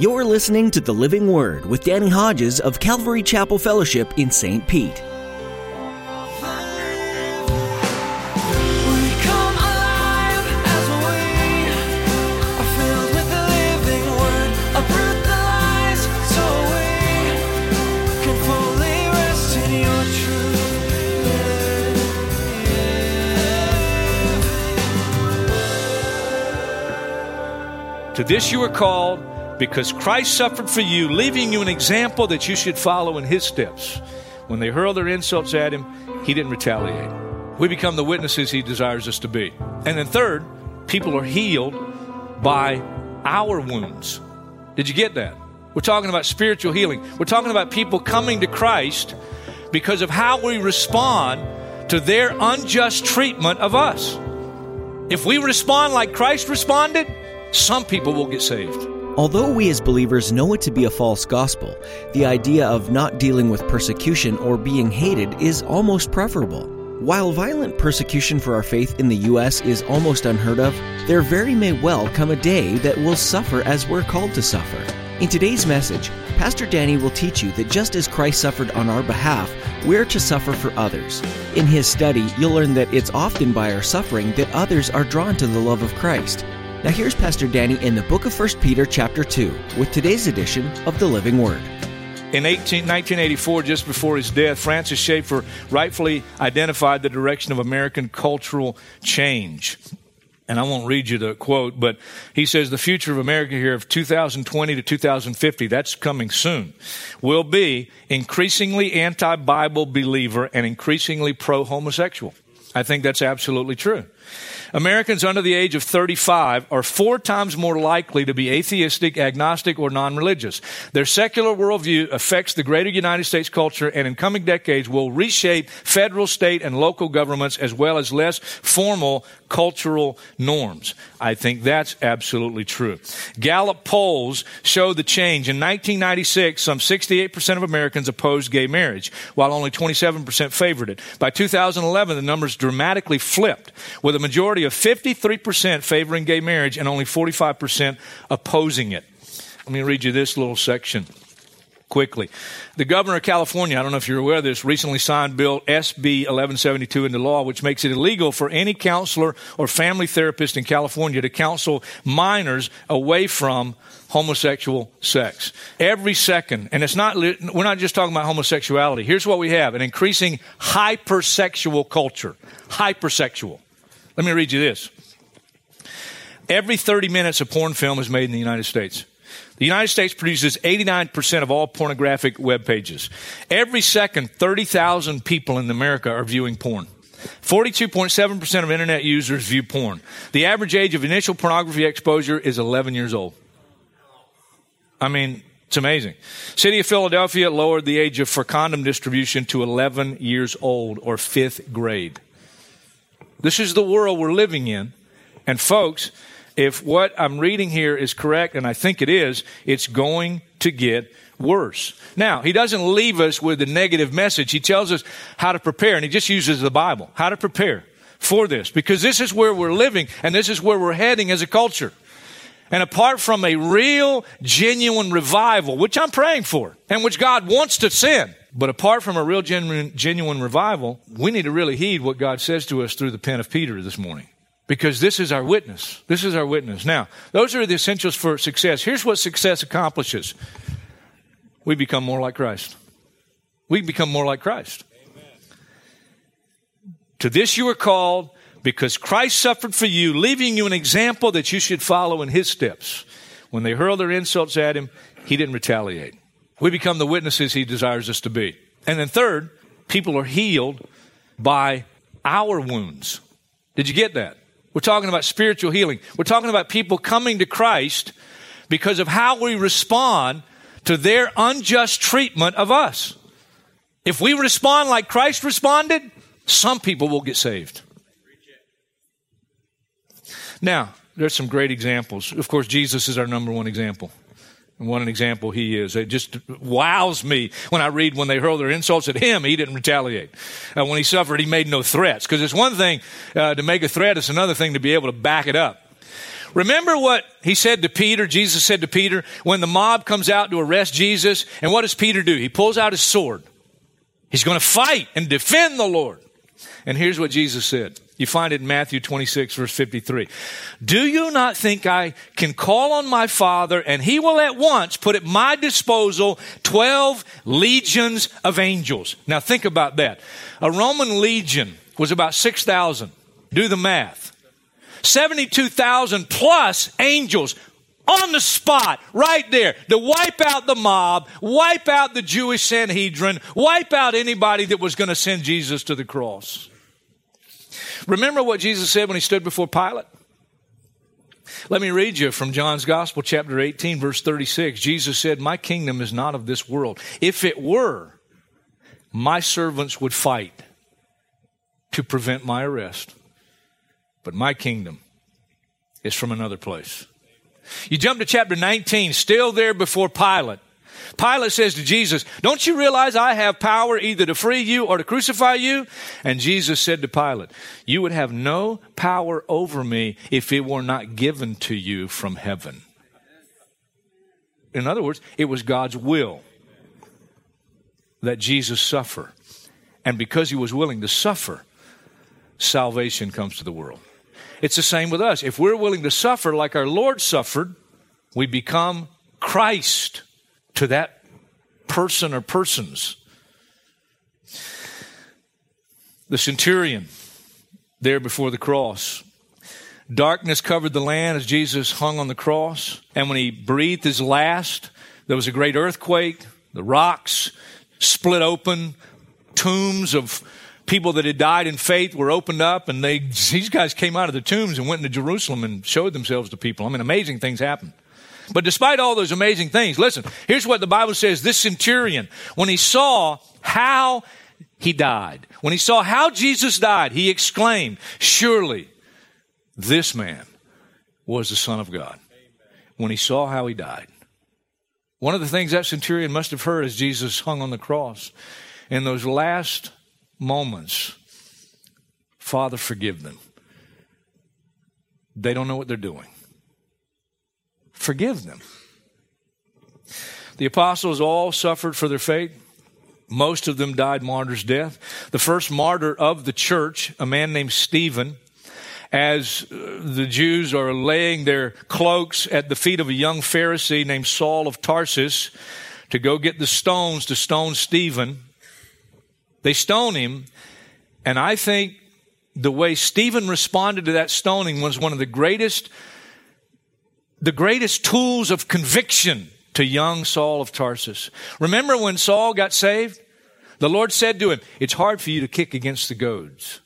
You're listening to The Living Word with Danny Hodges of Calvary Chapel Fellowship in St. Pete. To this you are called because Christ suffered for you, leaving you an example that you should follow in his steps. When they hurled their insults at him, he didn't retaliate. We become the witnesses he desires us to be. And then, third, people are healed by our wounds. Did you get that? We're talking about spiritual healing. We're talking about people coming to Christ because of how we respond to their unjust treatment of us. If we respond like Christ responded, some people will get saved. Although we as believers know it to be a false gospel, the idea of not dealing with persecution or being hated is almost preferable. While violent persecution for our faith in the U.S. is almost unheard of, there very may well come a day that we'll suffer as we're called to suffer. In today's message, Pastor Danny will teach you that just as Christ suffered on our behalf, we're to suffer for others. In his study, you'll learn that it's often by our suffering that others are drawn to the love of Christ. Now here's Pastor Danny in the book of 1 Peter chapter 2 with today's edition of the Living Word. In 18, 1984, just before his death, Francis Schaeffer rightfully identified the direction of American cultural change. And I won't read you the quote, but he says the future of America here of 2020 to 2050, that's coming soon, will be increasingly anti Bible believer and increasingly pro homosexual. I think that's absolutely true. Americans under the age of 35 are four times more likely to be atheistic, agnostic, or non religious. Their secular worldview affects the greater United States culture and in coming decades will reshape federal, state, and local governments as well as less formal cultural norms. I think that's absolutely true. Gallup polls show the change. In 1996, some 68% of Americans opposed gay marriage, while only 27% favored it. By 2011, the numbers dramatically flipped, with a majority of 53% favoring gay marriage and only 45% opposing it. Let me read you this little section quickly. The governor of California, I don't know if you're aware of this, recently signed Bill SB 1172 into law, which makes it illegal for any counselor or family therapist in California to counsel minors away from homosexual sex. Every second, and it's not, we're not just talking about homosexuality. Here's what we have an increasing hypersexual culture. Hypersexual. Let me read you this. Every 30 minutes, a porn film is made in the United States. The United States produces 89% of all pornographic web pages. Every second, 30,000 people in America are viewing porn. 42.7% of internet users view porn. The average age of initial pornography exposure is 11 years old. I mean, it's amazing. City of Philadelphia lowered the age of for condom distribution to 11 years old or fifth grade. This is the world we're living in. And folks, if what I'm reading here is correct, and I think it is, it's going to get worse. Now, he doesn't leave us with a negative message. He tells us how to prepare, and he just uses the Bible. How to prepare for this, because this is where we're living, and this is where we're heading as a culture. And apart from a real, genuine revival, which I'm praying for, and which God wants to send, but apart from a real, genuine, genuine revival, we need to really heed what God says to us through the pen of Peter this morning because this is our witness. This is our witness. Now, those are the essentials for success. Here's what success accomplishes we become more like Christ. We become more like Christ. Amen. To this you are called because Christ suffered for you, leaving you an example that you should follow in his steps. When they hurled their insults at him, he didn't retaliate. We become the witnesses he desires us to be. And then, third, people are healed by our wounds. Did you get that? We're talking about spiritual healing. We're talking about people coming to Christ because of how we respond to their unjust treatment of us. If we respond like Christ responded, some people will get saved. Now, there's some great examples. Of course, Jesus is our number one example. And what an example he is. It just wows me when I read when they hurl their insults at him, he didn't retaliate. Uh, when he suffered, he made no threats. Because it's one thing uh, to make a threat, it's another thing to be able to back it up. Remember what he said to Peter, Jesus said to Peter, when the mob comes out to arrest Jesus, and what does Peter do? He pulls out his sword. He's going to fight and defend the Lord. And here's what Jesus said. You find it in Matthew 26, verse 53. Do you not think I can call on my Father and he will at once put at my disposal 12 legions of angels? Now think about that. A Roman legion was about 6,000. Do the math. 72,000 plus angels on the spot, right there, to wipe out the mob, wipe out the Jewish Sanhedrin, wipe out anybody that was going to send Jesus to the cross. Remember what Jesus said when he stood before Pilate? Let me read you from John's Gospel, chapter 18, verse 36. Jesus said, My kingdom is not of this world. If it were, my servants would fight to prevent my arrest. But my kingdom is from another place. You jump to chapter 19, still there before Pilate. Pilate says to Jesus, Don't you realize I have power either to free you or to crucify you? And Jesus said to Pilate, You would have no power over me if it were not given to you from heaven. In other words, it was God's will that Jesus suffer. And because he was willing to suffer, salvation comes to the world. It's the same with us. If we're willing to suffer like our Lord suffered, we become Christ to that person or persons. The centurion there before the cross. Darkness covered the land as Jesus hung on the cross. And when he breathed his last, there was a great earthquake. The rocks split open. Tombs of people that had died in faith were opened up and they, these guys came out of the tombs and went into Jerusalem and showed themselves to people. I mean, amazing things happened. But despite all those amazing things, listen, here's what the Bible says. This centurion, when he saw how he died, when he saw how Jesus died, he exclaimed, surely this man was the son of God. When he saw how he died. One of the things that centurion must have heard as Jesus hung on the cross in those last moments, Father, forgive them. They don't know what they're doing. Forgive them. The apostles all suffered for their faith. Most of them died martyr's death. The first martyr of the church, a man named Stephen, as uh, the Jews are laying their cloaks at the feet of a young Pharisee named Saul of Tarsus to go get the stones to stone Stephen. They stone him, and I think the way Stephen responded to that stoning was one of the greatest, the greatest tools of conviction to young Saul of Tarsus. Remember when Saul got saved? The Lord said to him, It's hard for you to kick against the goads.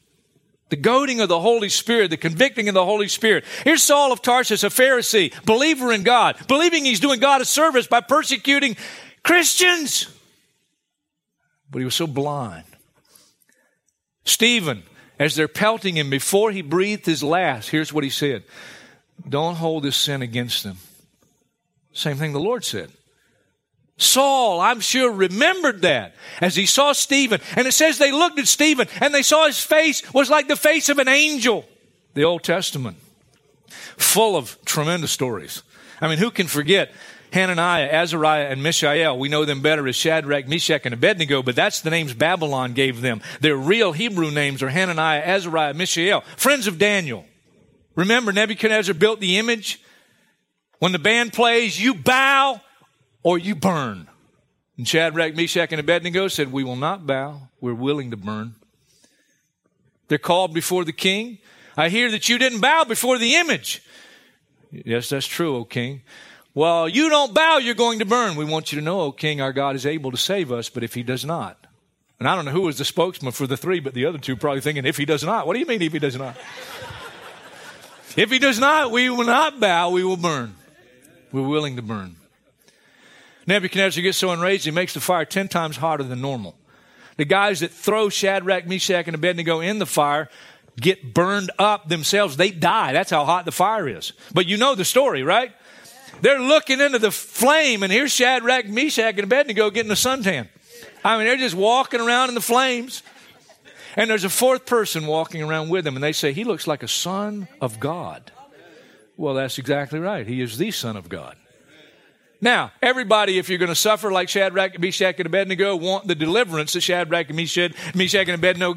The goading of the Holy Spirit, the convicting of the Holy Spirit. Here's Saul of Tarsus, a Pharisee, believer in God, believing he's doing God a service by persecuting Christians but he was so blind. Stephen, as they're pelting him before he breathed his last, here's what he said Don't hold this sin against them. Same thing the Lord said. Saul, I'm sure, remembered that as he saw Stephen. And it says they looked at Stephen and they saw his face was like the face of an angel. The Old Testament, full of tremendous stories. I mean, who can forget Hananiah, Azariah, and Mishael. We know them better as Shadrach, Meshach, and Abednego, but that's the names Babylon gave them. Their real Hebrew names are Hananiah, Azariah, Mishael, friends of Daniel. Remember, Nebuchadnezzar built the image? When the band plays, you bow or you burn. And Shadrach, Meshach, and Abednego said, We will not bow. We're willing to burn. They're called before the king. I hear that you didn't bow before the image. Yes, that's true, O king. Well, you don't bow, you're going to burn. We want you to know, O King, our God is able to save us, but if he does not. And I don't know who was the spokesman for the three, but the other two probably thinking, if he does not. What do you mean, if he does not? If he does not, we will not bow, we will burn. We're willing to burn. Nebuchadnezzar gets so enraged, he makes the fire ten times hotter than normal. The guys that throw Shadrach, Meshach, and Abednego in the fire get burned up themselves. They die. That's how hot the fire is. But you know the story, right? They're looking into the flame, and here's Shadrach, Meshach, and Abednego getting a suntan. I mean, they're just walking around in the flames. And there's a fourth person walking around with them, and they say, He looks like a son of God. Well, that's exactly right. He is the Son of God. Now, everybody, if you're going to suffer like Shadrach, Meshach, and Abednego, want the deliverance that Shadrach, Meshach, Meshach and Abednego,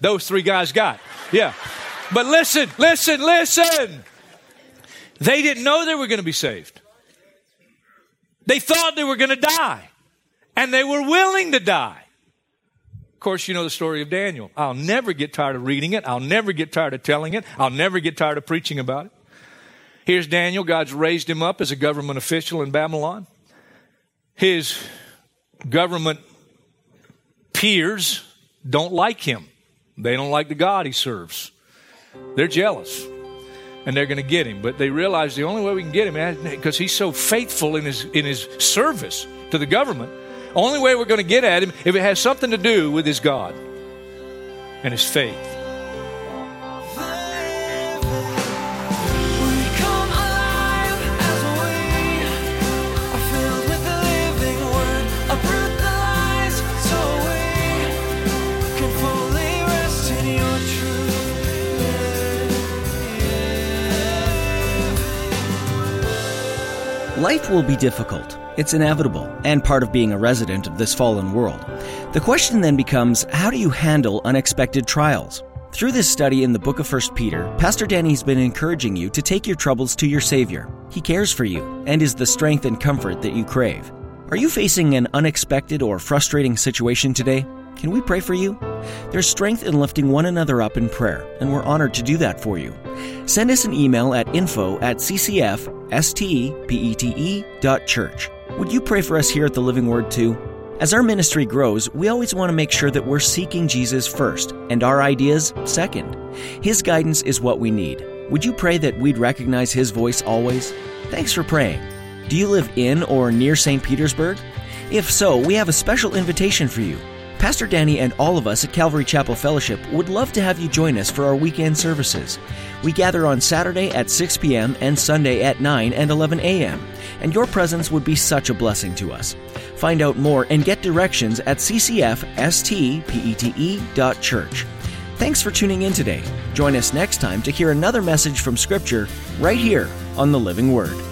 those three guys got. Yeah. But listen, listen, listen. They didn't know they were going to be saved. They thought they were going to die, and they were willing to die. Of course, you know the story of Daniel. I'll never get tired of reading it. I'll never get tired of telling it. I'll never get tired of preaching about it. Here's Daniel. God's raised him up as a government official in Babylon. His government peers don't like him. They don't like the God he serves. They're jealous and they're going to get him. But they realize the only way we can get him because he's so faithful in his in his service to the government. Only way we're going to get at him if it has something to do with his God and his faith. Life will be difficult. It's inevitable and part of being a resident of this fallen world. The question then becomes how do you handle unexpected trials? Through this study in the book of 1 Peter, Pastor Danny has been encouraging you to take your troubles to your Savior. He cares for you and is the strength and comfort that you crave. Are you facing an unexpected or frustrating situation today? Can we pray for you? There's strength in lifting one another up in prayer, and we're honored to do that for you. Send us an email at info at ccfstpete dot church. Would you pray for us here at the Living Word too? As our ministry grows, we always want to make sure that we're seeking Jesus first and our ideas second. His guidance is what we need. Would you pray that we'd recognize His voice always? Thanks for praying. Do you live in or near St. Petersburg? If so, we have a special invitation for you. Pastor Danny and all of us at Calvary Chapel Fellowship would love to have you join us for our weekend services. We gather on Saturday at 6 p.m. and Sunday at 9 and 11 a.m., and your presence would be such a blessing to us. Find out more and get directions at ccfstpete.church. Thanks for tuning in today. Join us next time to hear another message from Scripture right here on the Living Word.